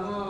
나와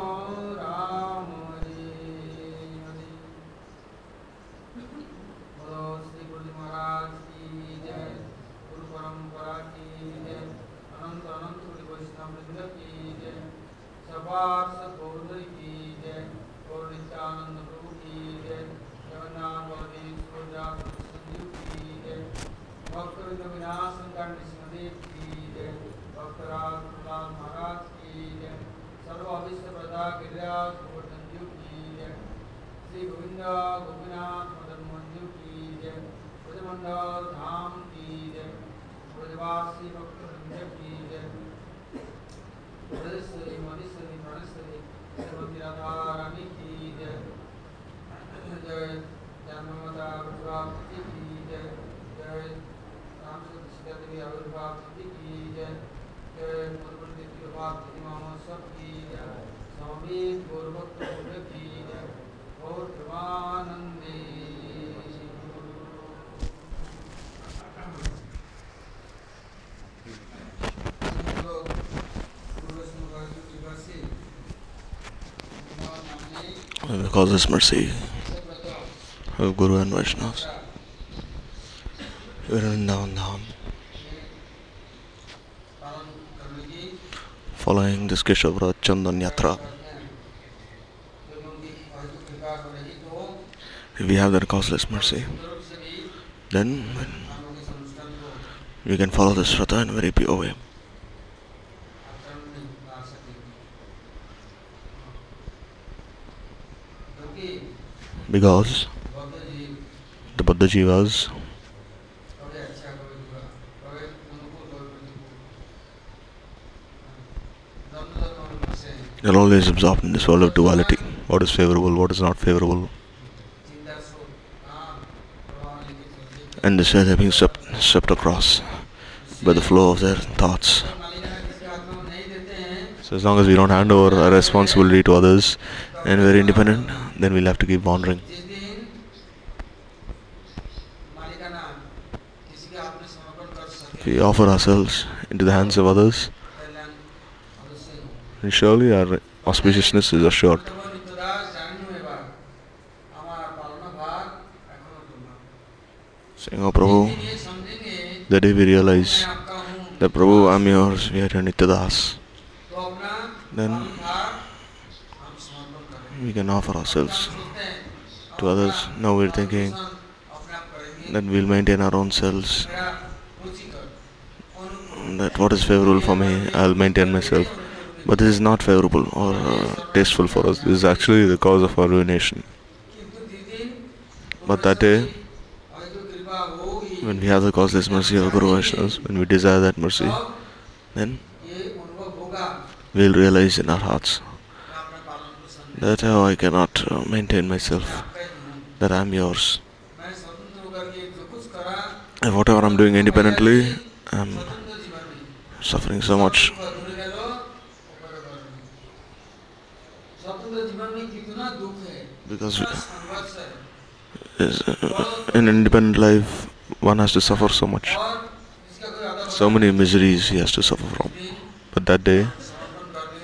cause His mercy of Guru and Vaishnavas. Following this Keshavraj Chandan Yatra, if we have that causeless mercy, then we can follow this Shraddha in a very pure way. because the Baddha Jivas are always absorbed in this world of duality what is favorable, what is not favorable. And they is being swept, swept across by the flow of their thoughts. So, as long as we don't hand over our responsibility to others and we're independent, then we'll have to keep wandering. We offer ourselves into the hands of others. And surely our auspiciousness is assured. Saying, Oh Prabhu, the day we realize that Prabhu, I am yours, we are your Nityadas, then we can offer ourselves to others. Now we're thinking that we'll maintain our own selves. That what is favorable for me, I'll maintain myself. But this is not favorable or uh, tasteful for us. This is actually the cause of our ruination. But that day, when we have the causeless mercy of Guru Vaishnavas, when we desire that mercy, then we'll realize in our hearts that how I cannot uh, maintain myself that I'm yours. And whatever I'm doing independently I'm suffering so much. Because uh, in independent life one has to suffer so much. So many miseries he has to suffer from. But that day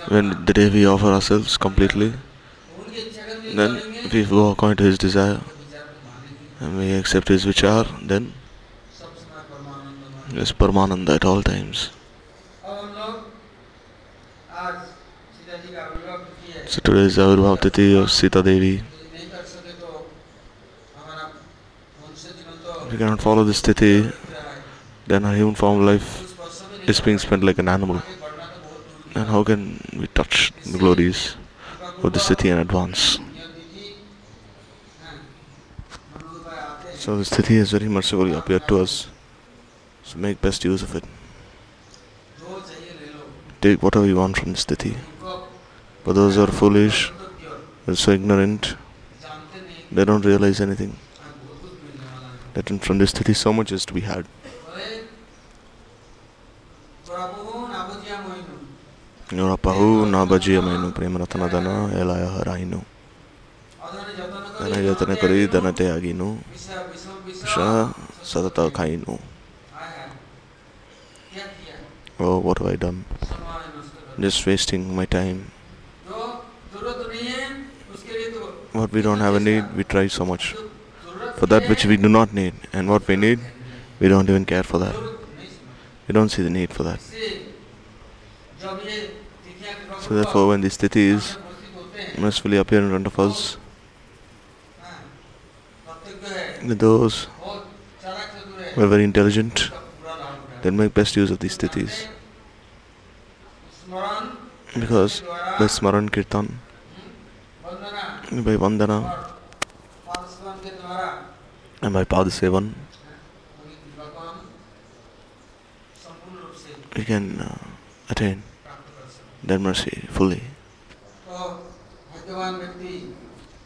when the day we offer ourselves completely then we go according to his desire and we accept his vichar, then is Paramananda at all times. So today is Avirbhav of Sita Devi. If we cannot follow this Tithi, then our human form life is being spent like an animal. And how can we touch the glories of the city in advance? So this Tithi has very mercifully appeared to us. So make best use of it. जो चाहिए ले लो Take whatever you want from this Tithi. उनको For those who are foolish, दुर्योग्य और they're so ignorant, जानते नहीं they don't realize anything. आज बहुत कुछ मिलने वाला है That in- from this Tithi so much is to be had. बोले प्रभु नाबुजिया मोहिनु Yorapahu nabajiyamainu premaratana elaya harainu. કરી સતત ખાઈનું Oh, what have I done? Just wasting my time. What we don't have a need, we try so much. For that which we do not need, and what we need, we don't even care for that. We don't see the need for that. So therefore, when this these is mercifully appear in front of us, those who are very intelligent, then make best use of these tithis. Because by Smaran Kirtan, by Vandana, and by Padasevan, we can uh, attain that mercy fully.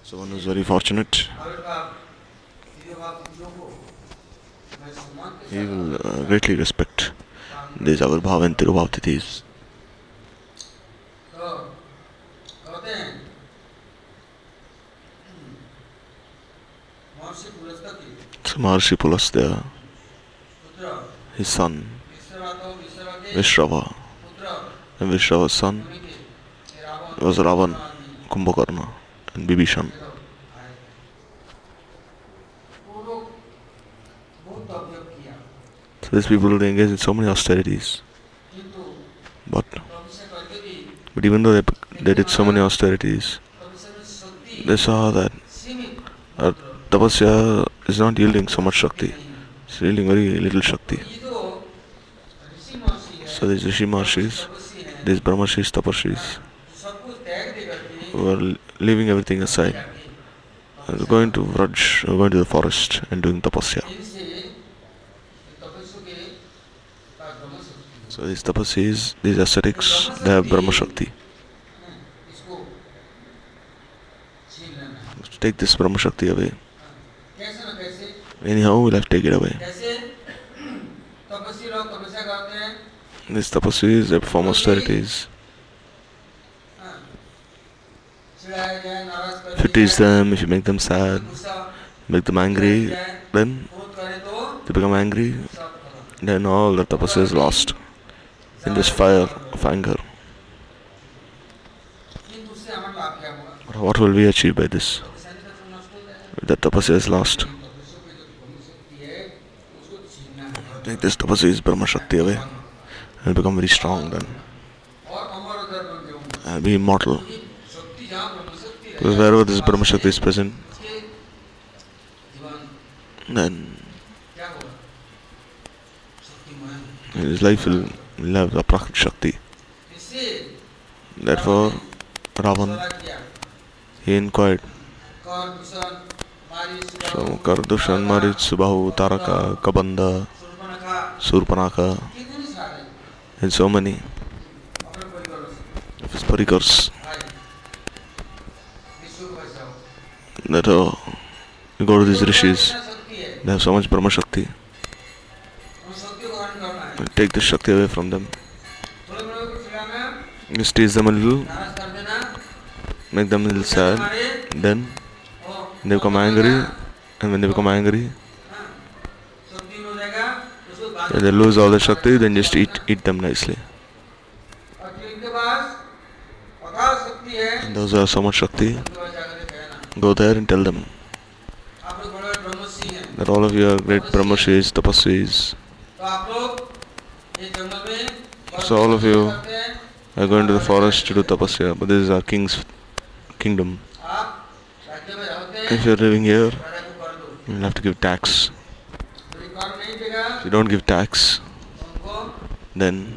Someone who's very fortunate. he साथ will uh, greatly respect पालन these Avirbhav and Tirubhav tithis. तो कहते हैं महर्षि पुलस्त्य की So Maharshi Pulasthya, पुत्र his son, Vishrava तो विश्रवा के Vishrava, पुत्र and Vishrava's son मुनि के ये रावण was Ravan, आदि Kumbhakarna, and Bibhishan. These people they engage in so many austerities. But, but even though they, they did so many austerities, they saw that uh, tapasya is not yielding so much Shakti. It's yielding very little Shakti. So these Rishi these Brahmashis, Tapasvis, who are leaving everything aside, are going to Vraj, going to the forest and doing tapasya. So this tapas is these ascetics, they have Brahma Shakti. Take this Brahma Shakti away. Anyhow, we'll have to take it away. This tapasya is a form of austerities. If you teach them, if you make them sad, make them angry, then they become angry, then all the tapasya is lost in this fire of anger. Or what will we achieve by this? That tapasya is lost. Take this tapasya is Brahma Shakti away and become very strong then. And be immortal. Because wherever this Brahma Shakti is present, then his life will will have the Prakrit Shakti. इससे Therefore, Ravan, सलाह किया he inquired कर दूषण मारी from Kardushan, Marit, Subahu, Taraka, Kabanda, Surpanakha Surpanaka, कितने सारे and so many अपने परिवारों से of his parikars आए विश्व को बचाओ that oh, you go to these rishis, इतना शक्ति है they have so much Brahma Shakti. take the Shakti away from them. Mistreat them a little, make them a little sad. Then they become angry, and when they become angry, they lose all the Shakti, then just eat, eat them nicely. And those who have so much Shakti, go there and tell them that all of you are great Brahmashis, Tapasvis. So all of you are going to the forest to do tapasya, but this is our king's kingdom. If you're living here, you'll have to give tax. If you don't give tax, then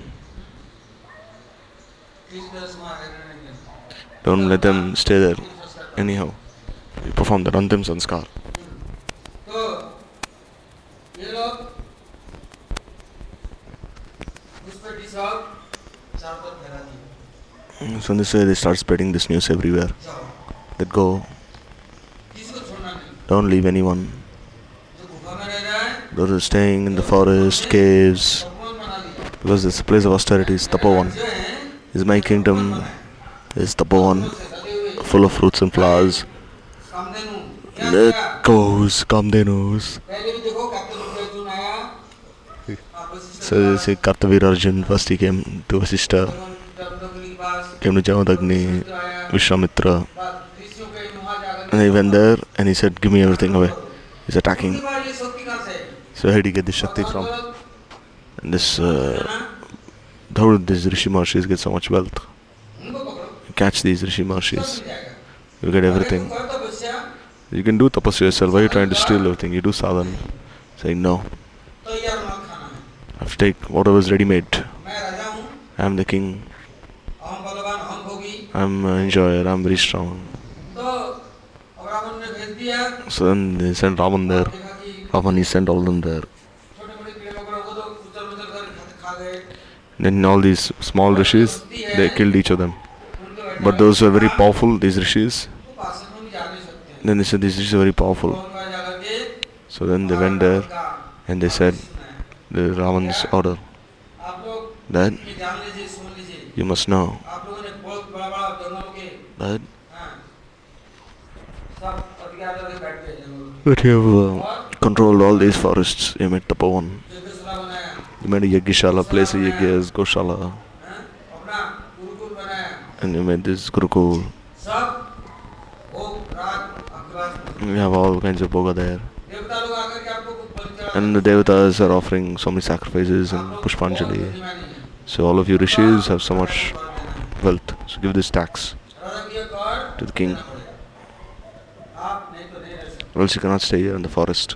don't let them stay there anyhow. You perform the Rantim Sanskar. So in this way they start spreading this news everywhere. That go. Don't leave anyone. Those are staying in the forest, caves. Because it's a place of austerity, it's Tapovan. Is my kingdom is Tapovan full of fruits and flowers. Let goes, Kamdhenus. So this is Kartavirya Arjun, first he came to Vasishta came to Jamadagni, Vishwamitra, and he went there and he said, Give me everything away. He's attacking. So, where did he get this Shakti from? And this, uh, how did these Rishi Maharshis get so much wealth? Catch these Rishi Maharshis. You get everything. You can do tapas yourself. Why are you trying to steal everything? You do sadhana. Saying, No. I have to take whatever is ready made. I am the king. I'm enjoyer, I'm very strong. So then they sent there. Ravan he sent all them there. Then all these small rishis, they killed each of them. But those were very powerful, these rishis. Then they said these rishis are very powerful. So then they went there and they said the Ravan's order that you must know but We have uh, controlled all these forests. You made Tapovan. You made Yagishala place, Yagyas, Goshala. And you made this Gurukul. We have all kinds of boga there. And the devatas are offering so many sacrifices and pushpanjali. So all of you rishis have so much wealth. So give this tax to the king. Or else you cannot stay here in the forest.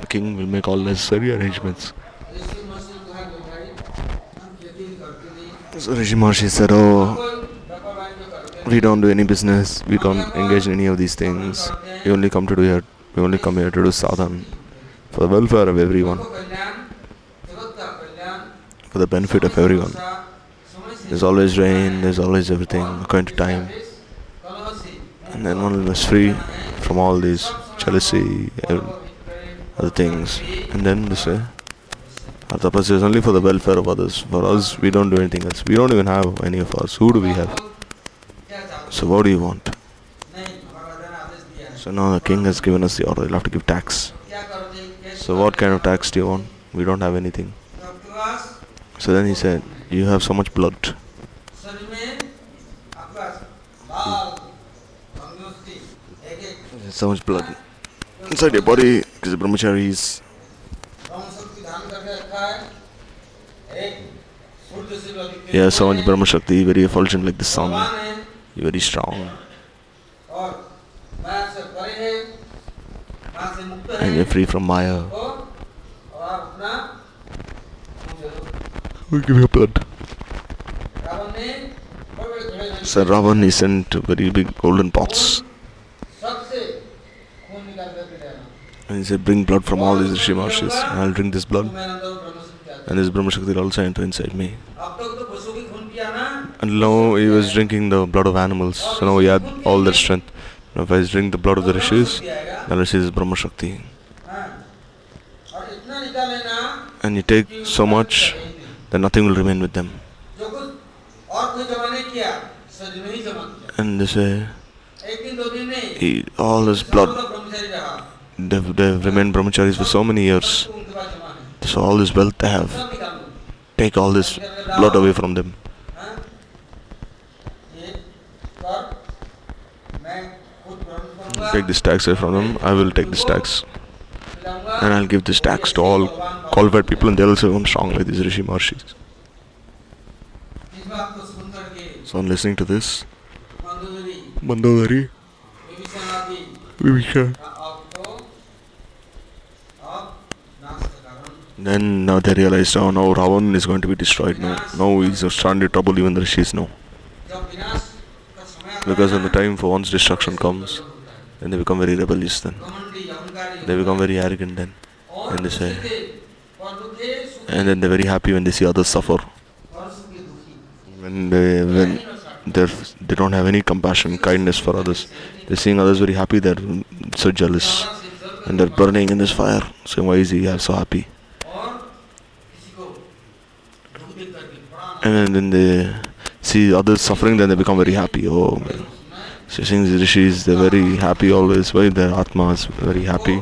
The king will make all necessary arrangements. So Rishi Maharshi said, Oh, we don't do any business, we don't engage in any of these things. We only come to do here, we only come here to do sadhan for the welfare of everyone for the benefit of everyone. There's always rain, there's always everything according to time. And then one is free from all these jealousy, and other things. And then they say, our tapas is only for the welfare of others. For us, we don't do anything else. We don't even have any of us. Who do we have? So what do you want? So now the king has given us the order. You'll have to give tax. So what kind of tax do you want? We don't have anything. So then he said, You have so much blood. So much blood inside your body because the brahmachari is. Yeah, so much Brahma Shakti, very effulgent like the sun, You're very strong. And you're free from Maya. We'll give me blood. Sir Ravan is sent very big golden pots. And he said, Bring blood from all these Rishi marshes, I'll drink this blood. And this Brahma Shakti will also enter inside me. And now he was drinking the blood of animals, so now he had all their strength. Now if I drink the blood of the Rishis, then this is Brahma Shakti. And you take so much then nothing will remain with them. And this way, all this blood, they've, they've remained brahmacharis for so many years. So all this wealth they have, take all this blood away from them. Take this tax away from them, I will take this tax. And I'll give this tax to all qualified people and they also even strong like these Rishi Marshis. So I'm listening to this. Mandodari. Vibhishan. Then now they realized, oh no, Ravan is going to be destroyed now. Now he's a stranded trouble even the Rishis know. Because when the time for one's destruction comes, then they become very rebellious then. They become very arrogant then. And they say, and then they're very happy when they see others suffer. When they when they're, they don't have any compassion, kindness for others. They're seeing others very happy, they're so jealous. And they're burning in this fire. So why is he so happy? And then, then they see others suffering, then they become very happy. Oh, man. So seeing these rishis, they're very happy always. Why their atma is very happy.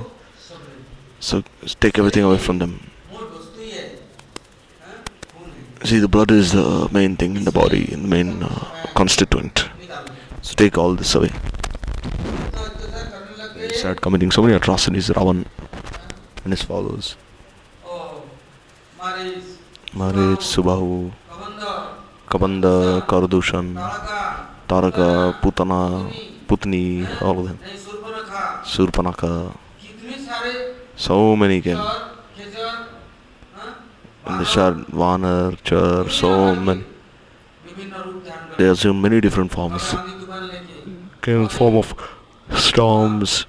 So take everything away from them see the blood is the main thing in the body in the main uh, constituent. So take all this away. They started committing so many atrocities Ravan and his followers. Marich, Subahu, Kabanda, Kardushan, Taraka, Putana, Putni, all of them, Surpanaka, so many came. Nishad, Vanar, Char, so many. They assume many different forms. In form of storms,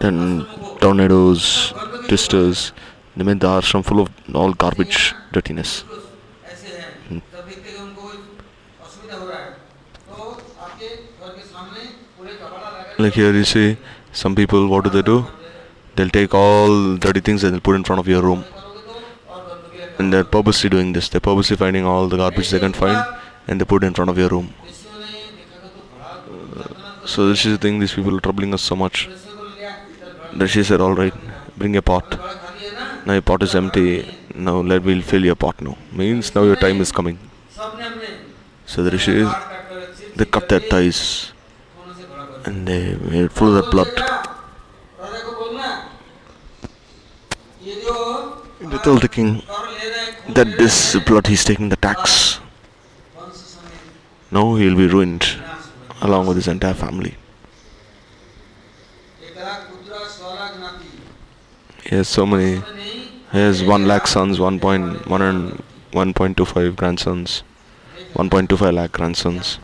then tornadoes, twisters. They mean the ashram full of all garbage, dirtiness. Hmm. Like here you see, some people, what do they do? They'll take all dirty things and they'll put in front of your room. And they're purposely doing this. They're purposely finding all the garbage they can find and they put in front of your room. Uh, so this is the thing, these people are troubling us so much. Then she said, alright, bring a pot. Now your pot is empty. Now let me fill your pot now. Means now your time is coming. So the Rishi they cut their ties and they were full of blood they told the king that this blood he's taking the tax. Now he'll be ruined along with his entire family. He has so many. He has 1 lakh sons, 1.1 1.25 grandsons, 1.25 lakh grandsons.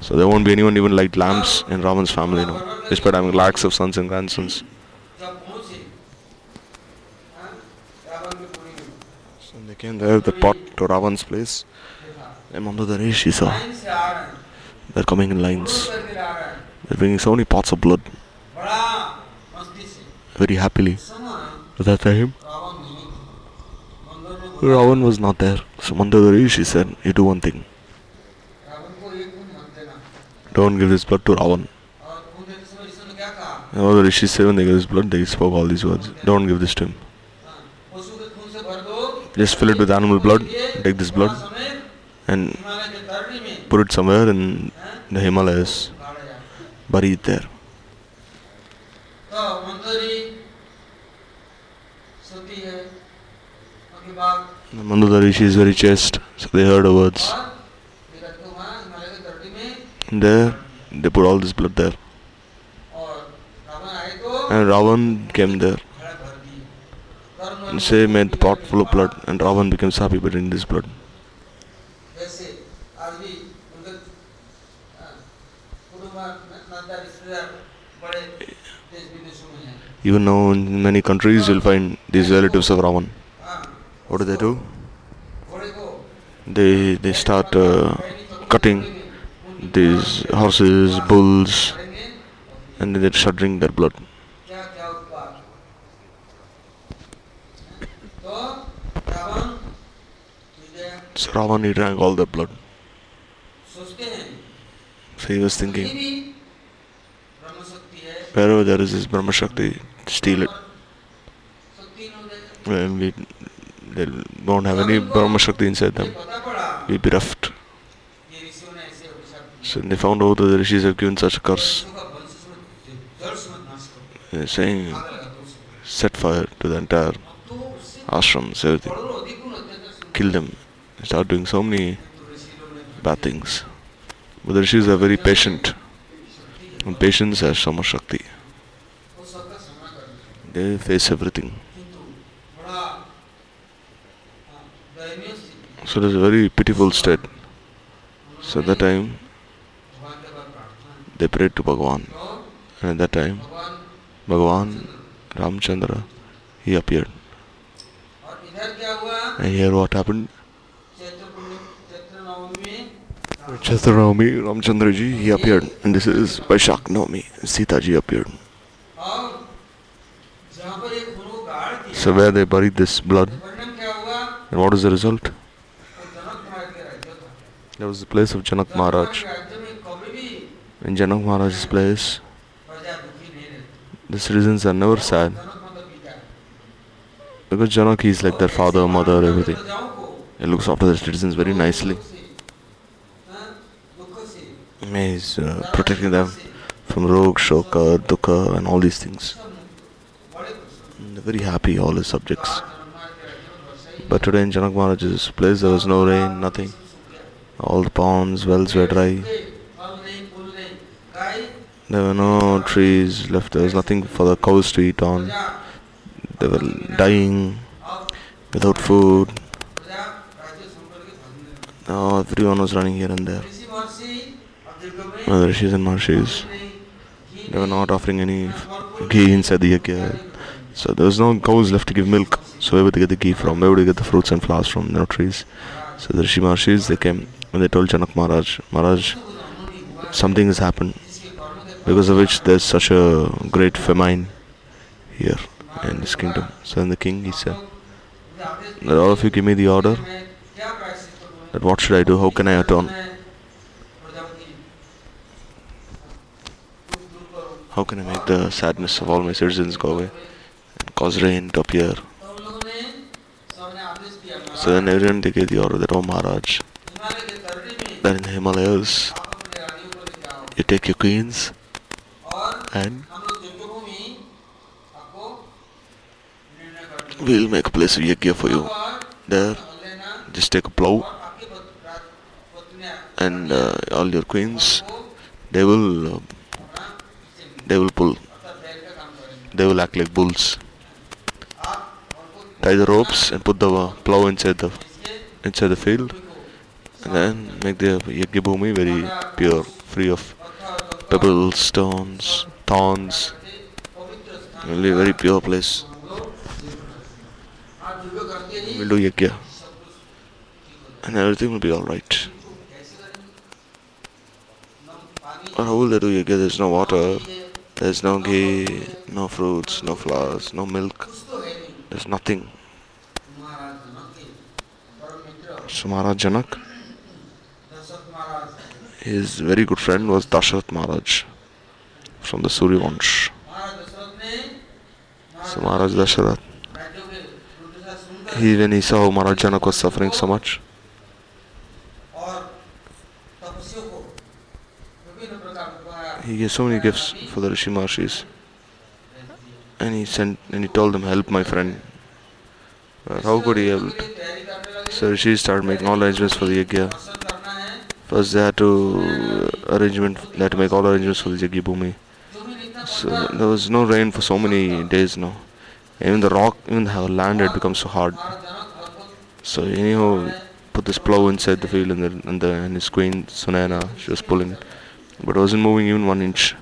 So there won't be anyone even like lambs in Ravan's family now, despite having lakhs of sons and grandsons. came there, the pot to Ravan's place. And the Daresh. They're coming in lines. They're bringing so many pots of blood. Very happily. That's that him. Ravan was not there. So Mandadarishi said, You do one thing. Don't give this blood to Ravan. And Rishi, the said when they gave his blood, they spoke all these words. Don't give this to him. Just fill it with animal blood, take this blood and put it somewhere in the Himalayas, bury it there. The Mandodari, she is very chaste, so they heard her words. And there, they put all this blood there. And Ravan came there. And Say made the pot full of blood, and Ravan becomes happy But in this blood. Even now, in many countries, you'll find these relatives of Ravan. What do they do? They they start uh, cutting these horses, bulls, and they start drinking their blood. Saravani drank all the blood. So he was thinking, wherever there is this Brahma Shakti, steal it. When we they don't have any Brahma Shakti inside them, we be bereft. So they found out that the rishis have given such a curse, they saying, set fire to the entire ashrams, everything, kill them start doing so many bad things. But the rishis are very patient, and patience has so much Shakti. They face everything. So it is a very pitiful state. So at that time, they prayed to Bhagavan. And at that time, Bhagavan Ramchandra, he appeared. And here what happened? Chester Rami Ramchandraji, he appeared. And this is Vaishak Navami, Sitaji appeared. So where they buried this blood. And what is the result? There was the place of Janak Maharaj. In Janak Maharaj's place, the citizens are never sad. Because Janak is like their father, mother, everything. He looks after the citizens very nicely maze, uh, protecting them from rogue, shoka, dukkha and all these things. And they're very happy, all his subjects. But today in Janak Maharaj's place there was no rain, nothing. All the ponds, wells were dry. There were no trees left, there was nothing for the cows to eat on. They were dying without food. Now everyone was running here and there. The rishis and marshes—they were not offering any ghee inside the yajna. so there was no cows left to give milk. So where would they get the ghee from? Where would they get the fruits and flowers from? No trees. So the rishi maharishis they came and they told Janak Maharaj Maharaj something has happened. Because of which there's such a great famine here in this kingdom. So then the king he said that all of you give me the order that what should I do, how can I atone? How can I make the sadness of all my citizens go away and cause rain to appear? So then everyone they gave the order that, Oh Maharaj, that in the Himalayas you take your queens and we'll make a place of yagya for you. There, just take a plow and uh, all your queens, they will. Uh, they will pull. They will act like bulls. Tie the ropes and put the plow inside the inside the field, and then make the Yagyabhumi very pure, free of pebbles, stones, thorns. Really very pure place. We'll do Yagya. And everything will be alright. But how will they do Yagya? There's no water. There's no ghee, no fruits, no flowers, no milk. There's nothing. So Maharaj Janak, his very good friend was Dasharat Maharaj from the Suryavansh. So Maharaj he, when he saw Maharaj Janak was suffering so much, He gave so many gifts for the Rishi Maharshis. And he sent and he told them, Help my friend. But how could he help? So Rishi started making all arrangements for the Yagya. First they had to uh, arrangement they had to make all arrangements for the Yagya Bhumi. So there was no rain for so many days now. Even the rock, even the land had become so hard. So anyhow, put this plow inside the field and, the, and, the, and his queen Sunaina, she was pulling but wasn't moving even one inch.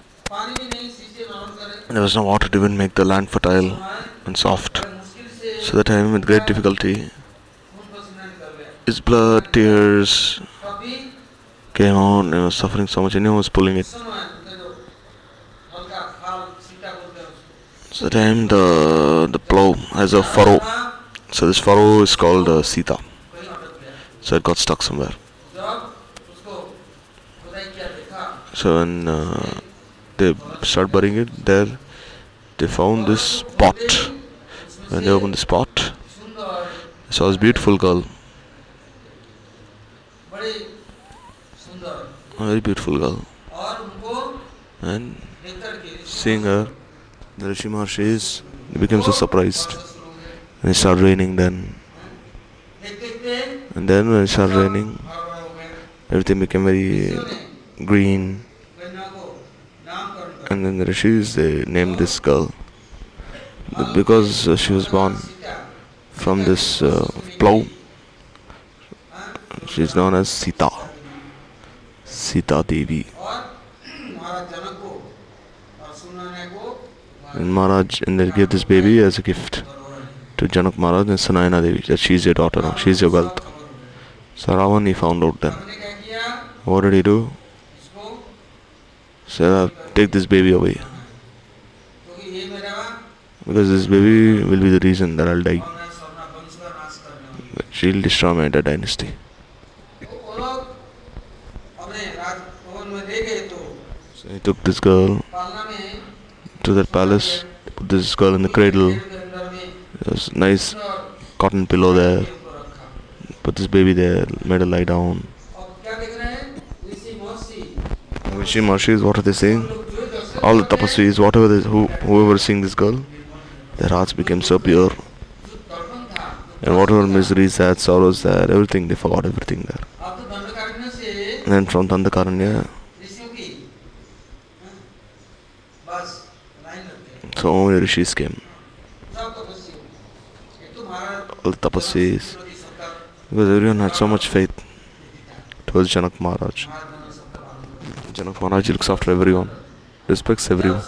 There was no water to even make the land fertile and soft. So that time, with great difficulty, his blood, tears came on. He was suffering so much, and anyone was pulling it. So then the the plow has a furrow. So this furrow is called uh, Sita. So it got stuck somewhere. so when uh, they start burying it there. They found this pot. When they opened this pot they saw this beautiful girl. A very beautiful girl. And seeing her the Rishi Maharshi is he became so surprised. And it started raining then. And then when it started raining everything became very green. And then the rishis they named this girl because uh, she was born from this uh, plow. She is known as Sita, Sita Devi. And Maharaj, and they gave this baby as a gift to Janak Maharaj and Sunaina Devi that she is your daughter now, she is your wealth. So Ravan he found out then. What did he do? Sarah, take this baby away. Because this baby will be the reason that I'll die. She'll destroy my entire dynasty. So he took this girl to that palace, put this girl in the cradle. There's a nice cotton pillow there. Put this baby there, made her lie down. When she is what are they saying? All the tapasvis, whatever they, who, whoever is seeing this girl, their hearts became so pure. And whatever miseries, sad sorrows there, everything, they forgot everything there. And then from Dandakaranya, so many rishis came. All tapasvis. Because everyone had so much faith towards Janak Maharaj channel for looks after everyone, respects everyone.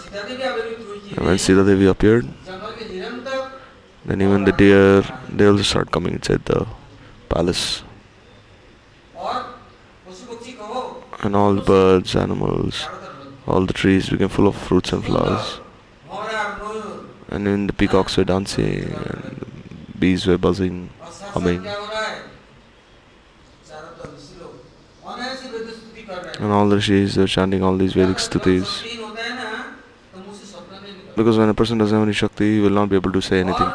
And when Sita Devi appeared, then even the deer, they also start coming inside the palace. And all the birds, animals, all the trees became full of fruits and flowers. And then the peacocks were dancing, and bees were buzzing, humming. and all the rishis are uh, chanting all these Vedic stutis. Because when a person doesn't have any Shakti, he will not be able to say anything.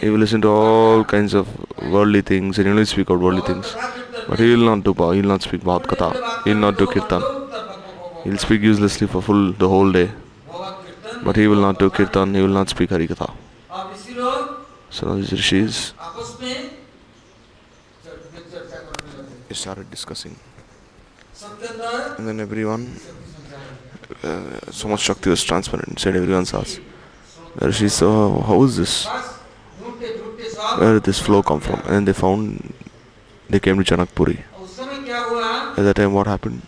He will listen to all kinds of worldly things and he will speak out worldly things. But he will not do he will not speak Bhavat Katha, he will not do Kirtan. He will speak uselessly for full the whole day. But he will not do Kirtan, he will not speak Hari Katha. So now these rishis, started discussing. And then everyone, uh, so much Shakti was transparent inside everyone's house. The Rishis saw, oh, how is this? Where did this flow come from? And they found, they came to Janakpuri. At that time, what happened?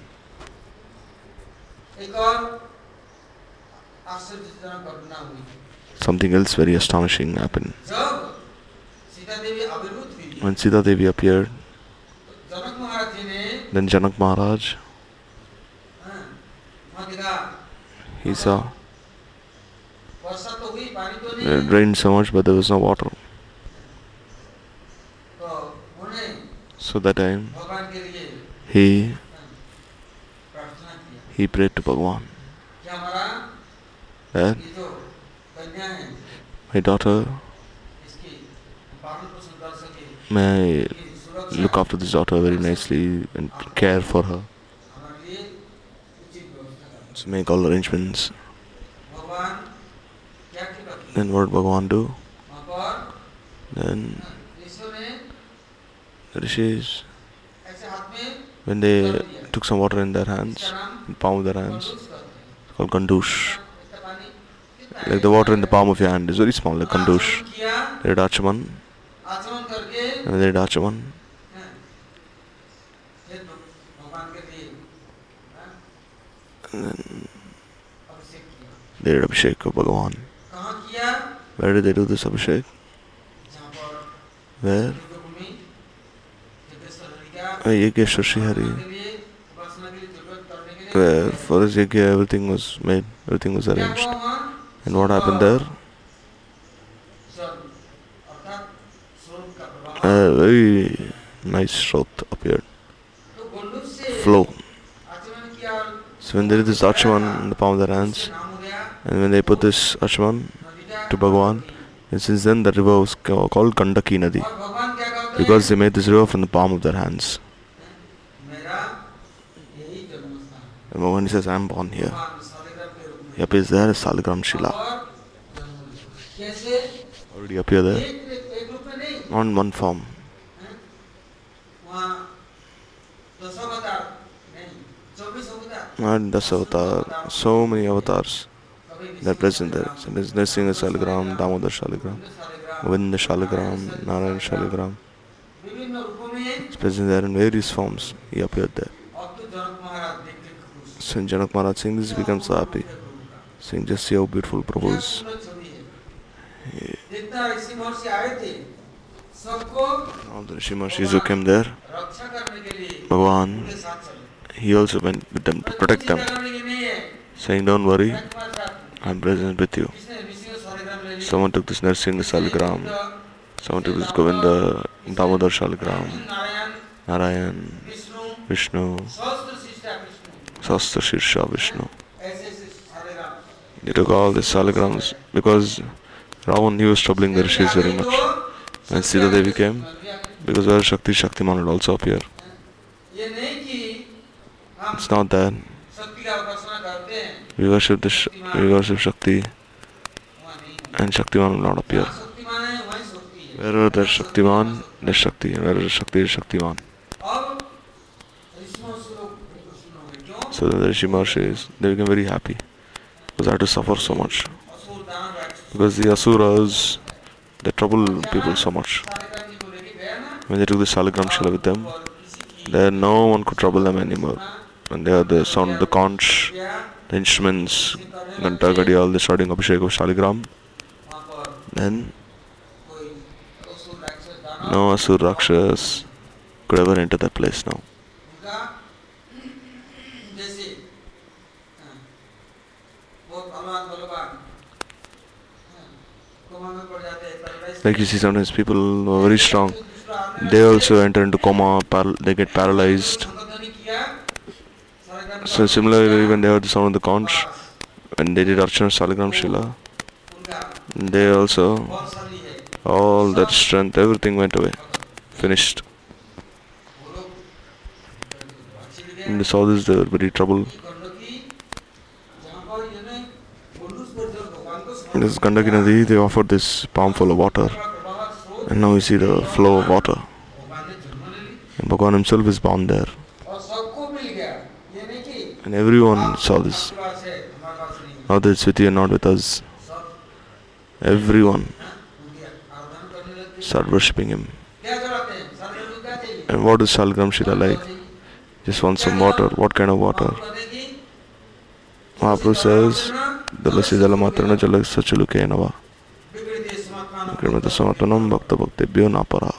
Something else very astonishing happened. When Sita Devi appeared, then Janak Maharaj, he saw it rained so much, but there was no water. So that time, he he prayed to Bhagwan that my daughter may look after this daughter very nicely and care for her. Make all arrangements. Then what Bhagwan do? Then the rishis, when they took some water in their hands, in palm of their hands, it's called gandush. Like the water in the palm of your hand is very small, like gandush. They did achaman, and they did achaman. and then अभिषेक किया they did abhishek of Bhagwan. कहाँ किया Where did they do this abhishek? जहाँ पर Where? दुर्गभूमि Jageshwar Hari का Uh, Yageshwar Shri Hari. उपासना के लिए उपासना के लिए जरूरत करने के लिए Where for his yagya everything was made, everything was क्या arranged. हुआ वहाँ And what happened there? स्वर्ग अर्थात स्वरूप का प्रवाह A very nice Shrot appeared. तो गुंडूर से Flow. So when they did this achaman in the palm of their hands, and when they put this achaman to Bhagwan, and since then the river was called Gandaki Nadi, because they made this river from the palm of their hands. And moment he says, I am born here, he appears there as Saligram Shila. Already appear there, not in one form, and the avatar, so many avatars that present there. So Nrsimha Shaligram, Damodar Shaligram, Govinda Shaligram, Narayan Shaligram. It's present there in various forms. He appeared there. Saint Janak Maharaj Singh this becomes so happy. Saying just see how beautiful Prabhu is. All the Rishi Maharishi who came there, Bhagavan he also went with them. to protect them, saying, Don't worry, I'm present with you. Someone took this Narsinga Saligram, someone took this Govinda Damodar Saligram, Narayan, Vishnu, Sastra Shirsha Vishnu. They took all the saligrams because Ravan he was troubling the rishis very much. And Sita Devi came because where Shakti Shaktiman would also appear. It's not that. We Worship the sh we worship Shakti and Shaktiman will not appear. Wherever there's Shaktiman, there's Shakti. Wherever there's Shakti, there's Shaktiman. So then the Rishi Maharshi is, they became very happy because they had to suffer so much. Because the Asuras, they trouble people so much. When they took the Shalagram Shila with them, there no one could trouble them anymore and there are the sound of the conch, the instruments, Gantagadi, all the starting Abhishek of Shaligram. Then, no Asur Rakshas could ever enter that place now. Like you see, sometimes people are very strong. They also enter into coma. they get paralyzed. So similarly, when they heard the sound of the conch, when they did Archana Saligram Shila, they also, all that strength, everything went away, finished. In they saw this, they were very troubled. In this Gandaki Nadi, they offered this palm full of water, and now you see the flow of water. And Bhagwan himself is bound there. And everyone saw this. Whether it's with you not with us, everyone start worshipping him. And what is Shalgram Shila like? Just want some water. What kind of water? Mahaprabhu says, Dalasi Dalamatrana Jalak Sachalukenava. Krimatasamatanam Bhakta Bhaktebhyo Napara.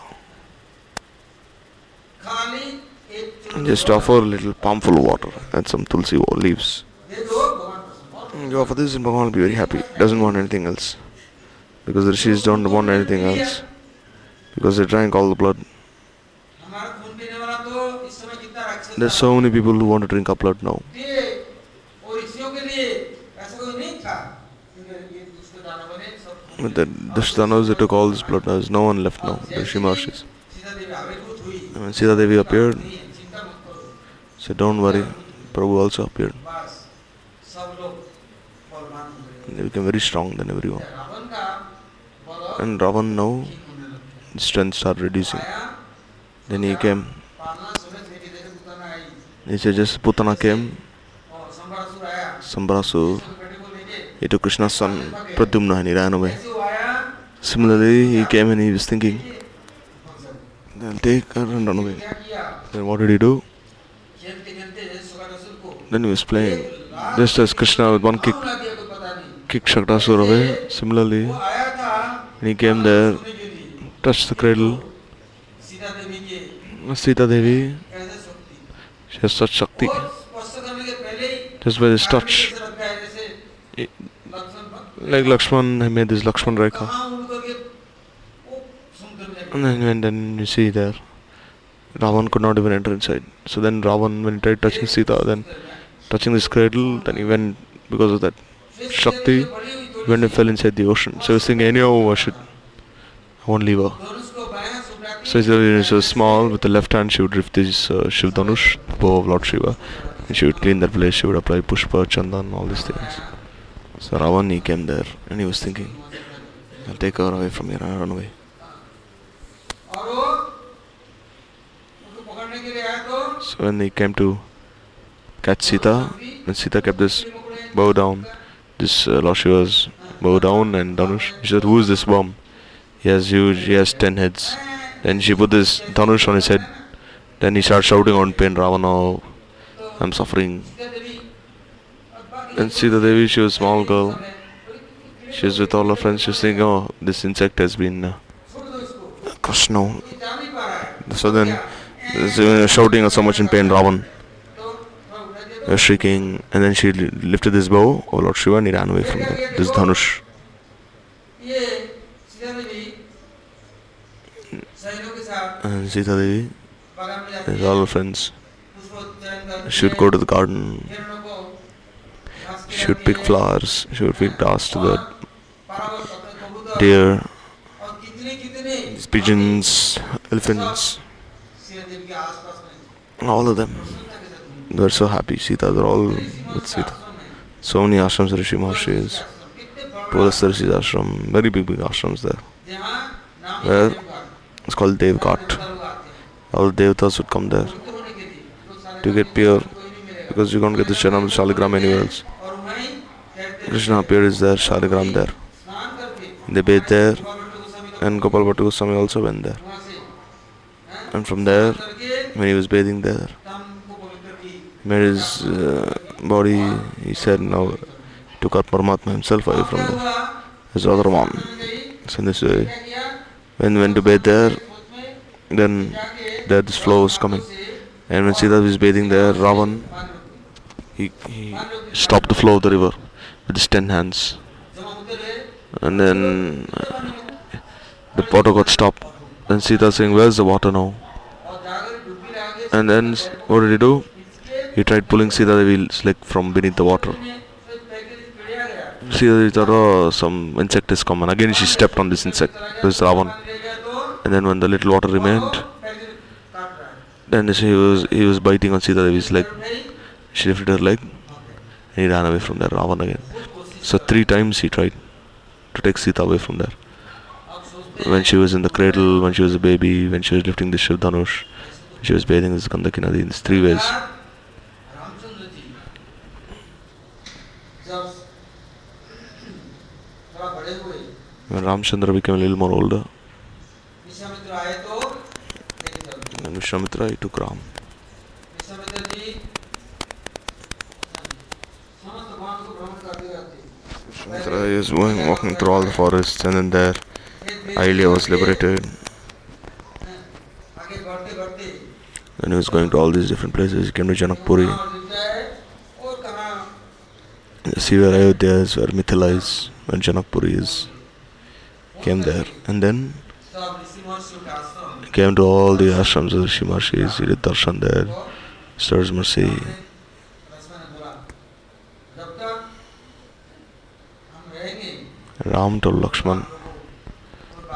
Just offer a little palmful of water and some tulsi leaves. You offer this and Bhagavan will be very happy. Doesn't want anything else. Because the rishis don't want anything else. Because they drank all the blood. There's so many people who want to drink our blood now. The Dushtanas, they took all this blood. There's no one left now. The Rishi. When Sita Devi appeared, said, Don't worry. Prabhu also appeared. They became very strong than everyone. And Ravan now, his strength started reducing. Then he came. He said, just Putana came, Sambarasur. He took Krishna's son, Pradyumna, and he ran away. Similarly, he came and he was thinking, they'll take her and run away. Then what did he do? Then he was playing. Just as Krishna with one kick kicked Shakatasur away, similarly, when he came there, touched the cradle, Sita Devi, she has such Shakti. Just by this touch, like Lakshman, I made this Lakshman Rekha. And then, and then you see there, Ravan could not even enter inside. So then Ravan, when he tried touching Sita, then touching this cradle, then he went, because of that Shakti, he went and fell inside the ocean. So he was thinking, anyhow, I should, I won't leave her. So she was small, with the left hand she would lift this uh, Shiv Dhanush, the bow of Lord Shiva, and she would clean that place, she would apply Pushpa, Chandan, all these things. So Ravan, he came there, and he was thinking, I'll take her away from here, I'll run away. So when he came to catch Sita, when Sita kept this bow down, this uh, Lord Shiva's bow down and Dhanush, she said, who is this bomb? He has huge, he has ten heads. Then she put this Dhanush on his head. Then he started shouting on pain, Ravana, I'm suffering. And Sita Devi, she was a small girl. She was with all her friends. She was thinking, oh, this insect has been uh, now. So then, was shouting so much in pain, Ravan uh, shrieking, and then she lifted this bow. Oh Lord Shiva, and he ran away from the, this dhanush. And Sita Devi is all her friends. She would go to the garden. She would pick flowers. She would feed dust to the deer, pigeons, elephants, all of them. They are so happy. Sita, they're all with Sita. So many ashrams Rishi Maharshi is. Purasa ashram, very big, big ashrams there. Where it's called Devghat. All Devatas would come there to get pure because you can't get the Sharam Shaligram anywhere else. Krishna appeared is there, Shaligram there. They bathed there and Gopal Bhatta Goswami also went there. And from there, when he was bathing there, made his uh, body, he said, now took out Paramatma himself away from the, his other mom. So in this way, when went to bathe there, then there this flow was coming. And when Sita was bathing there, Ravan, he, he stopped the flow of the river with his ten hands. And then the water got stopped. And Sita saying, where's the water now? And then what did he do? He tried pulling Sita Devi's slick from beneath the water. Sita Devi thought, oh, some insect is coming. Again, she stepped on this insect. This Ravan. And then when the little water remained, then she was he was biting on Sita Devi's leg. She lifted her leg, and he ran away from there. Ravan again. So three times he tried to take Sita away from there. When she was in the cradle, when she was a baby, when she was lifting the Shiv she was bathing this Gandaki Nadi in these three ways. When Ramchandra became a little more older, and Vishwamitra he took Ram. Vishwamitra is going, walking through all the forests, and then there, Ahalya was liberated. Then he was going to all these different places. He came to Janakpuri. See where Ayodhya is, where Mithila is, where Janakpuri is came there and then came to all the ashrams of Rishi Maharshi, he did darshan there, Suraj Mercy. Ram told Lakshman,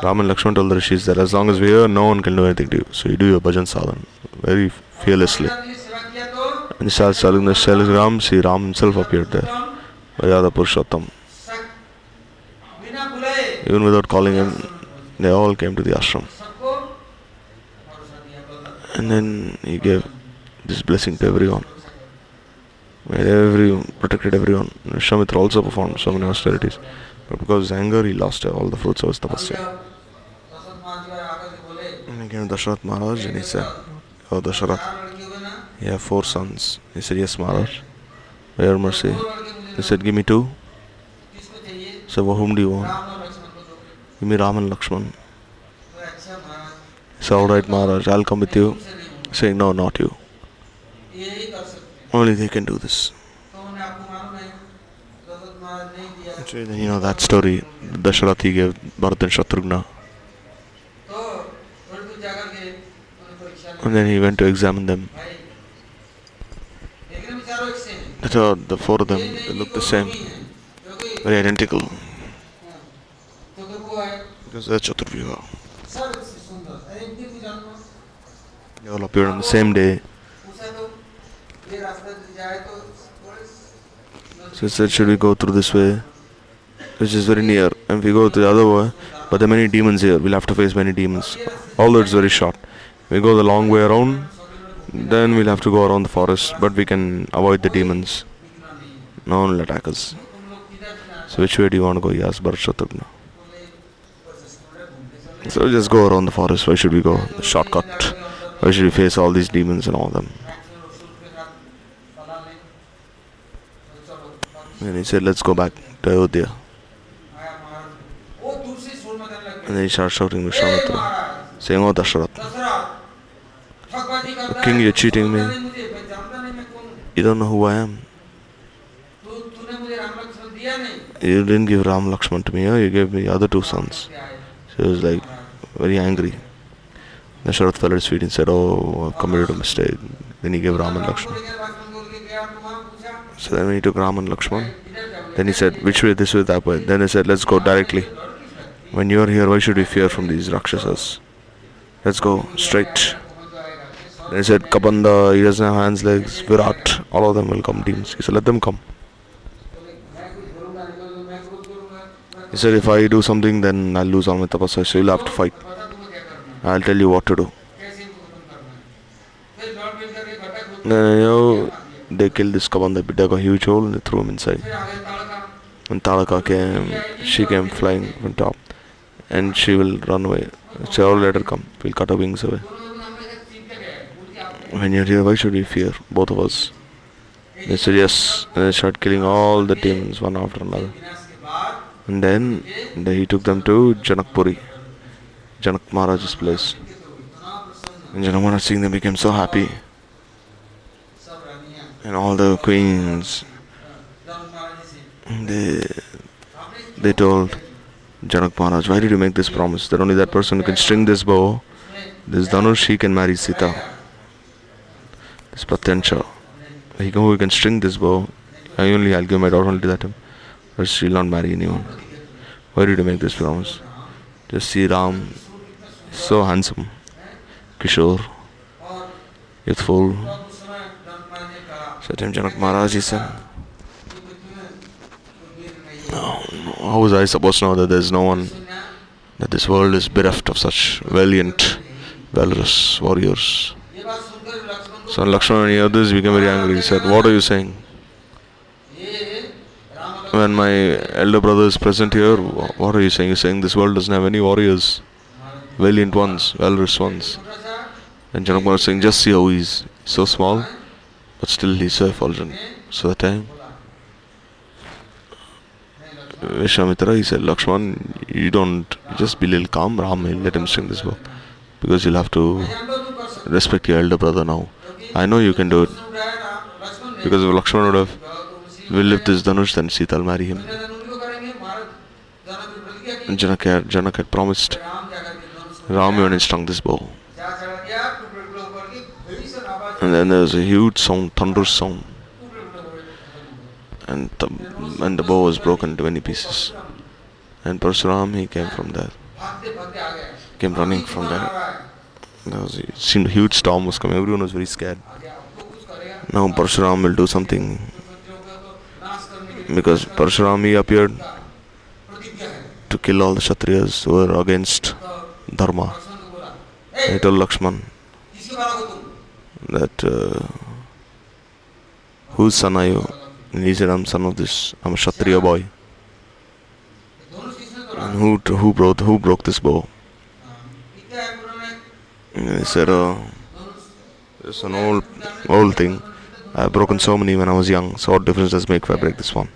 Ram and Lakshman told the Rishis that as long as we are, no one can do anything to you. So you do your bhajan sadhan very fearlessly. And he started selling the Shailas Ram, see Ram himself appeared there. Vajada Purushottam even without calling him, they all came to the ashram. And then he gave this blessing to everyone. Made everyone protected everyone. Vishwamitra also performed so many austerities. But because of his anger, he lost all the fruits of his tapasya. And he came to Dasharath Maharaj and he said, Oh Dasharath, you have four sons. He said, Yes, Maharaj. By your mercy. He said, Give me two. So, whom do you want? You mean Raman Lakshman? It's alright, Maharaj, I'll come with you. Saying, No, not you. Only they can do this. You know that story Dasharathi gave Bharat and Shatrughna. And then he went to examine them. The four of them look the same, very identical. Güzel çatır bir Develop appear on the same day. So said, should we go through this way? Which is very near. And we go to the other way, but there are many demons here. We'll have to face many demons. Although it's very short. We go the long way around, then we'll have to go around the forest, but we can avoid the demons. No one will attack us. So which way do you want to go? He asked Bharat so we'll just go around the forest. Why should we go the shortcut? Why should we face all these demons and all of them? And he said, let's go back to Ayodhya. And then he starts shouting to saying, Oh Dasharath, the king, you're cheating me. You don't know who I am. You didn't give Ram Lakshman to me, you gave me other two sons. So he was like, very angry. Then Sharat fell at his feet and said, Oh, I committed a mistake. Then he gave Raman Lakshman. So then he took Raman Lakshman, then he said, Which way? This way, that way. Then he said, Let's go directly. When you are here, why should we fear from these Rakshasas? Let's go straight. Then he said, Kabandha, he doesn't have hands, legs, Virat, all of them will come teams. He said, Let them come. He said, if I do something, then I'll lose all my tapasya, so you'll have to fight. I'll tell you what to do. Then, you know, they killed this Kabandha, they dug a huge hole and they threw him inside. When Tadaka came, she came flying from top. And she will run away. So all let her come. We'll cut her wings away. When you're here, why should we fear? Both of us. They said yes. And they start killing all the demons one after another. And then he took them to Janakpuri, Janak Maharaj's place. And Janak Maharaj seeing them became so happy. And all the queens, they, they told Janak Maharaj, why did you make this promise? That only that person who can string this bow, this Dhanush, he can marry Sita. This Pratyancha. He can, who can string this bow, I only, I'll give my daughter only to that him. Or she'll not marry anyone. Why did you make this promise? Just see Ram, so handsome, Kishore, youthful. Him Janak Maharaj, he said, how was I supposed to know that there's no one, that this world is bereft of such valiant, valorous warriors? So when Lakshmana heard this, became very angry. He said, What are you saying? When my elder brother is present here, what are you saying? You're saying this world doesn't have any warriors, valiant ones, valorous ones. And Janak Maharaj is saying, Just see how he's so small, but still he's so effulgent. So that time, Vishwamitra, he said, Lakshman, you don't, just be little calm, Ram, let him string this bow. Because you'll have to respect your elder brother now. I know you can do it. Because if Lakshman would have will lift this Dhanush, then Sita will marry him. Janak had, Janak had promised Ram even strung this bow. And then there was a huge sound, thunderous sound. And the, and the bow was broken into many pieces. And Parsuram, he came from there. Came running from there. There was, it seemed a huge storm was coming. Everyone was very scared. Now Parsuram will do something because Parsuram he appeared to kill all the Kshatriyas who were against Dharma. He told Lakshman that uh, whose son are you? And he said, I'm son of this, I'm a Kshatriya boy. And who who broke who broke this bow? And he said, uh, it's an old old thing. I've broken so many when I was young, so what difference does it make if I break this one?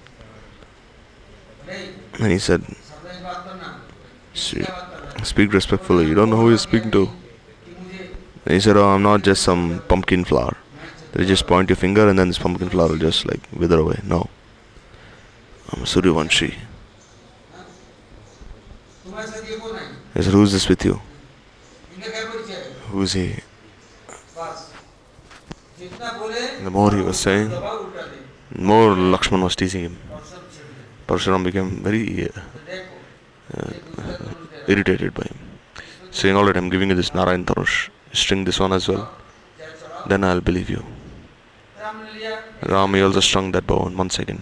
And he said, speak respectfully. You don't know who you're speaking to. And he said, Oh, I'm not just some pumpkin flower. You just point your finger and then this pumpkin flower will just like wither away. No. I'm Suryavanshi. He said, Who's this with you? Who's he? And the more he was saying, more Lakshman was teasing him. Parshuram became very uh, irritated by him. Saying, Alright, I'm giving you this Narayan Dhanush. String this one as well. Then I'll believe you. Ram he also strung that bow in one second.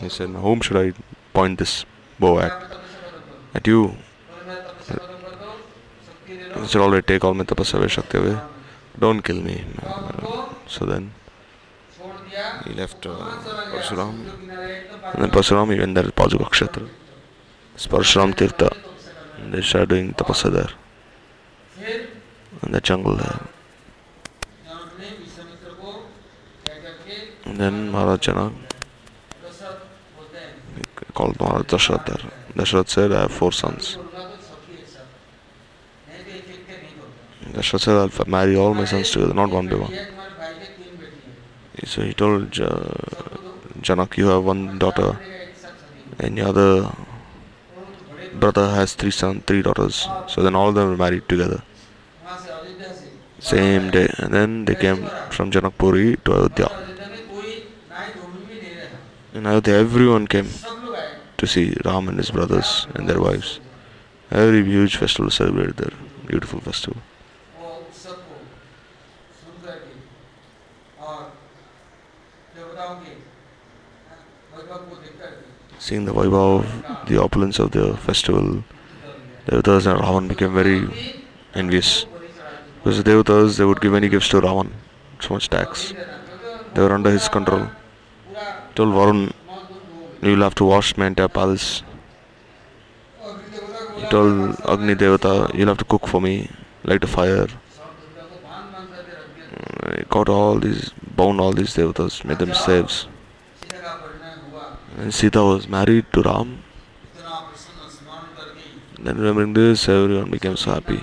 He said, "Now, Whom should I point this bow at? At you. He said, Alright, take all my tapasya Shakti away. Don't kill me. So then he left uh, Parshuram. And then Parshuram he went there to Pajuka Kshetra. It's Parshuram Tirtha. And they started doing tapasya there. In the jungle there. And then Maharaj Janak called Maharaj Dashrath there. Dashrath said, I have four sons. Dashrath said, I'll marry all my sons together, not one by one. So he told Ja- Janak, you have one daughter, and other brother has three sons, three daughters. So then all of them were married together. Same day. And then they came from Janakpuri to Ayodhya. In Ayodhya, everyone came to see Ram and his brothers and their wives. Every huge festival celebrated there. Beautiful festival. seeing the Vaibhav, the opulence of the festival, Devatas and Ravan became very envious. Because the Devatas, they would give any gifts to Ravan, so much tax. They were under his control. Told Varun, you will have to wash my entire palace. He told Agni Devata, you'll have to cook for me, light a fire. Mm, he caught all these, bound all these Devatas, made them slaves. And Sita was married to Ram. Then remembering this, everyone becomes happy.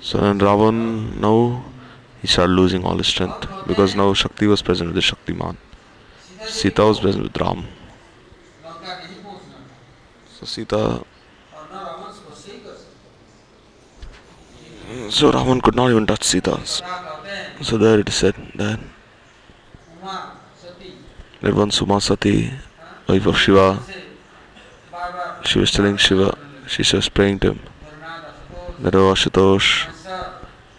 So and Ravan now he started losing all his strength because now Shakti was present with the Shaktiman. Sita was present with Ram. So Sita So Ravan could not even touch Sita. So there it is said that Everyone Sumasati, wife of Shiva, she was telling Shiva, she was praying to him. Nero Ashutosh,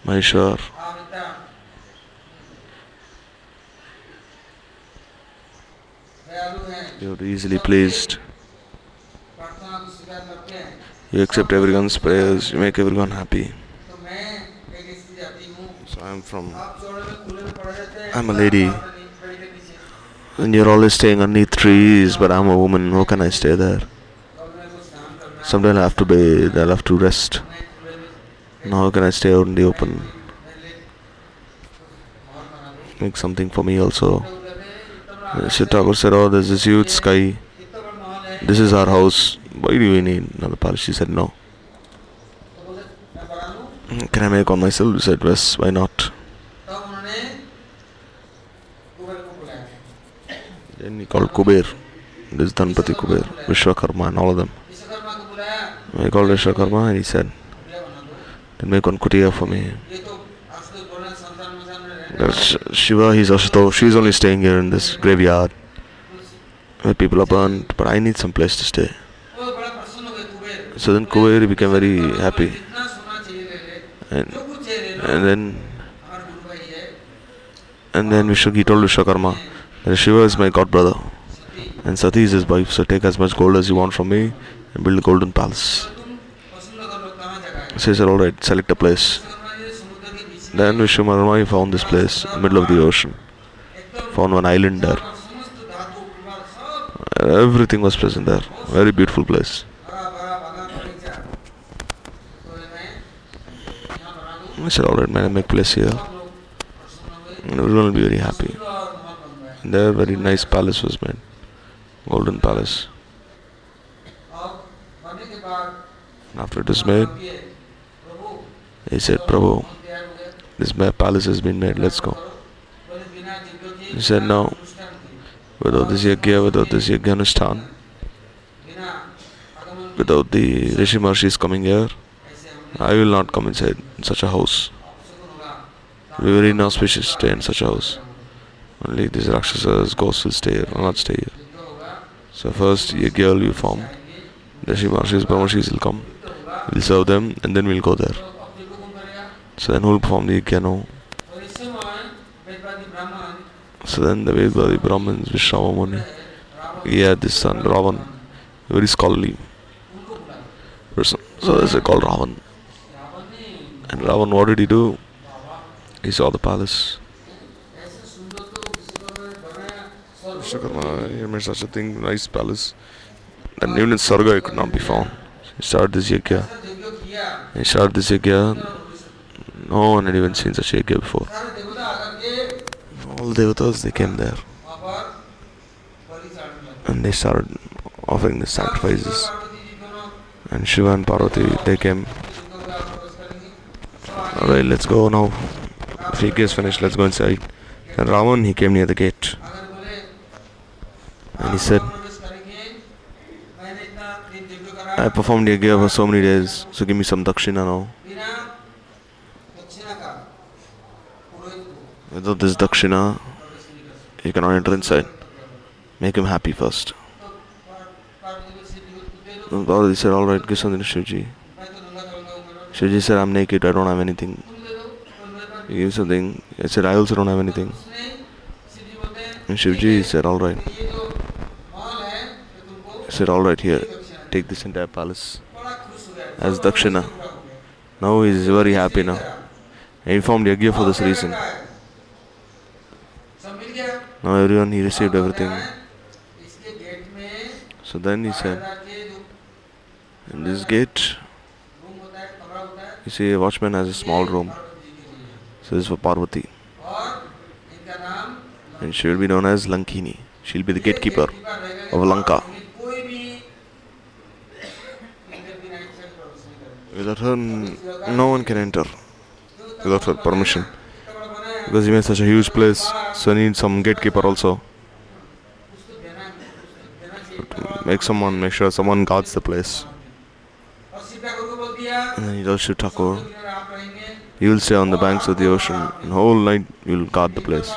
Maheshwar, you are easily pleased. You accept everyone's prayers, you make everyone happy. So I am from, I am a lady. And you're always staying underneath trees, but I'm a woman, how can I stay there? Someday I'll have to bathe, I'll have to rest. Now how can I stay out in the open? Make something for me also. Shri Thakur said, oh, there's this huge sky. This is our house. Why do we need another palace? She said, no. Can I make one myself? He said, yes, why not? He called Kuber. This Dhanpati Kuber, Vishwakarma and all of them. I called Vishwakarma and he said, then make one kutia for me. That's Shiva, he's Ashutosh, she's only staying here in this graveyard where people are burned, but I need some place to stay. So then Kuber became very happy. And, and then and then Vishwa, he told Vishwakarma, Shiva is my god brother, and Sati is his wife. So take as much gold as you want from me and build a golden palace. So he said, Alright, select a place. Then Vishwakarma found this place, middle of the ocean. Found one island there. Everything was present there. Very beautiful place. I said, Alright, man, I make place here. Everyone will be very happy. And there very nice palace was made. Golden palace. After it was made, he said, Prabhu, this palace has been made, let's go. He said, No, without this yagya, without this yagyanustan, without the Rishi Maharshis coming here, I will not come inside in such a house. We were inauspicious to stay in such a house. Only these Rakshasas, ghosts will stay here, will not stay here. So first a girl will form. The Shivashis, Brahmashis will come. We'll serve them and then we'll go there. So then who will perform the Yajna So then the Vedvadi Brahmins, Vishnavamuni, he had this son, Ravan, very scholarly person. So this is called Ravan. And Ravan, what did he do? He saw the palace. Shakala, made such a thing, nice palace. And even in Swarga it could not be found. He started this yagya. He started this yagya. No one had even seen such a yagya before. All the devatas, they came there. And they started offering the sacrifices. And Shiva and Parvati, they came. Alright, let's go now. If he gets finished, let's go inside. And Ravan, he came near the gate. And he said, I performed yajna for so many days, so give me some dakshina now. Without this dakshina, you cannot enter inside. Make him happy first. Balaji said, Alright, give something to Shivji. Shivji said, I'm naked, I don't have anything. He gave something. I said, I also don't have anything. And Shivji said, Alright said, Alright, here, take this entire palace as Dakshina. Now he is very happy now. I informed Yagya for this reason. Now everyone he received everything. So then he said, In this gate, you see, a watchman has a small room. So this is for Parvati. And she will be known as Lankini. She will be the gatekeeper of Lanka. Without her, no one can enter. Without her permission. Because even such a huge place, so I need some gatekeeper also. Make someone, make sure someone guards the place. And then you just. You will stay on the banks of the ocean, and whole night you will guard the place.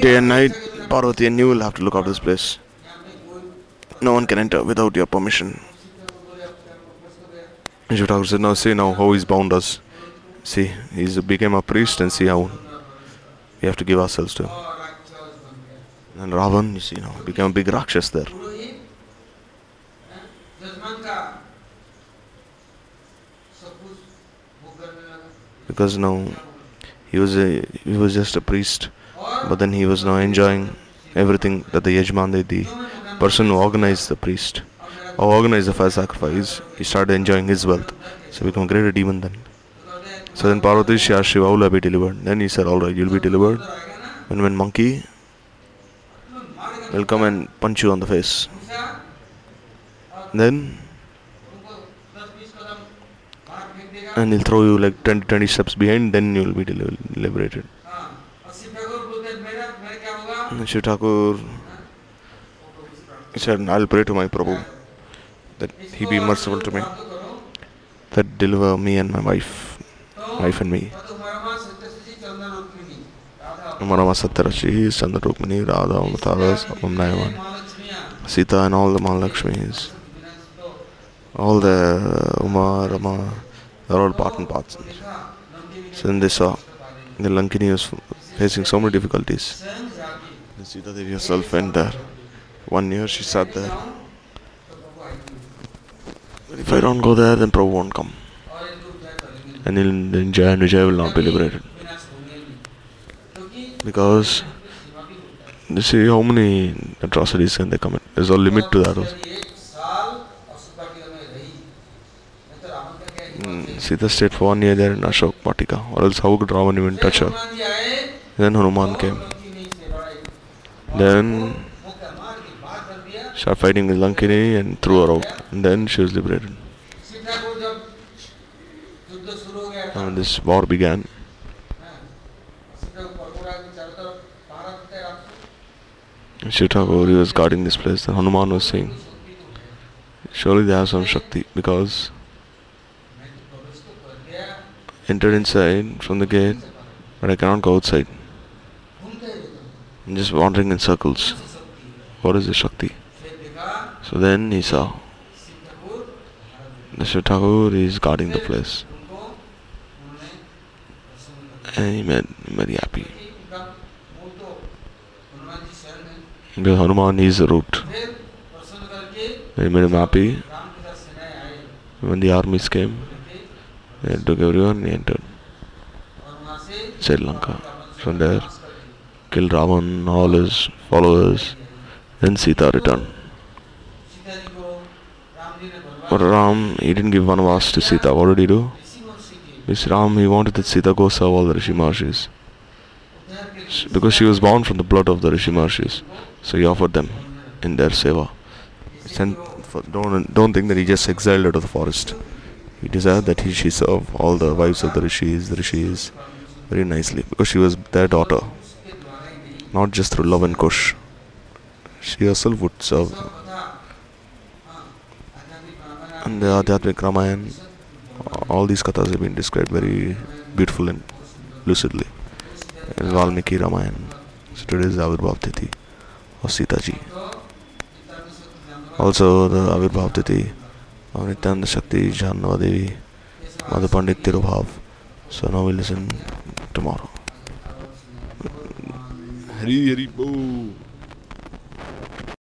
Day and night, Parvati and you will have to look after this place. No one can enter without your permission. Shivtakur said, now see now how he's bound us. See, he's became a priest and see how we have to give ourselves to him. And Ravan, you see now, became a big Rakshas there. Because now he was a he was just a priest, but then he was now enjoying everything that the Yajman, the person who organized the priest or organize the first sacrifice, he started enjoying his wealth. So become a greater demon then. So then Parvati she Shiva, will be delivered? Then he said, Alright, you'll be delivered. And when monkey will come and punch you on the face. Then and he'll throw you like 20, 20 steps behind, then you'll be delivered, liberated. Shri Thakur said, I'll pray to my Prabhu that He be merciful to me, that deliver me and my wife, wife and me. Radha, Sita and all the Mahalakshmis, all the Uma, Rama, they're all part and parts. Then they saw the Lankini was facing so many difficulties. Sita Devi herself went there. One year she sat there. If I don't go there, then Prabhu won't come. And then in Jaya and Vijay will not be liberated. Because you see how many atrocities can they commit. There's no limit to that also. Hmm, Sita stayed for one year there in Ashok Vatika, or else how could Ravan even touch her? Then Hanuman came. Then Started fighting with Lankini and threw her out. And then she was liberated. And this war began. Shiv Thakur, was guarding this place. And Hanuman was saying, surely they have some Shakti because entered inside from the gate, but I cannot go outside. I'm just wandering in circles. What is the Shakti? So then he saw Mr. Thakur is guarding the place. And he made him very happy. Because Hanuman is the root. He made him happy. When the armies came, they took everyone and entered Sri Lanka. From there, killed Ravan, all his followers, and Sita returned. But Ram, he didn't give one of us to Sita. What did he do? Miss Ram, he wanted that Sita go serve all the Rishi Maharshis. Because she was born from the blood of the Rishi Maharshis. So he offered them in their seva. Sent for, don't, don't think that he just exiled out of the forest. He desired that he, she serve all the wives of the Rishis, the Rishis, very nicely. Because she was their daughter. Not just through Lav and Kush. She herself would serve And the Adhyatmic Ramayana, all these kathas have been described very beautiful and lucidly. And Valmiki Ramayana. So today is Avirbhav Tithi of Sita Ji. तो Also the Avirbhav Tithi of Nityananda Shakti Jhanava Devi, Mother Pandit Tirubhav. So now we listen tomorrow. Hari Hari Bo.